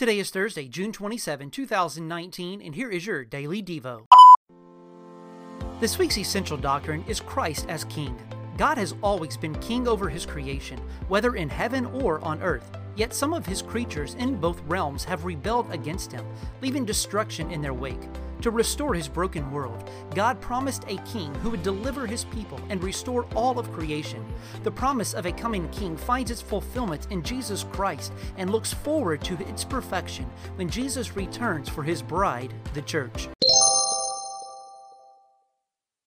Today is Thursday, June 27, 2019, and here is your Daily Devo. This week's essential doctrine is Christ as King. God has always been king over his creation, whether in heaven or on earth. Yet some of his creatures in both realms have rebelled against him, leaving destruction in their wake. To restore his broken world, God promised a king who would deliver his people and restore all of creation. The promise of a coming king finds its fulfillment in Jesus Christ and looks forward to its perfection when Jesus returns for his bride, the church.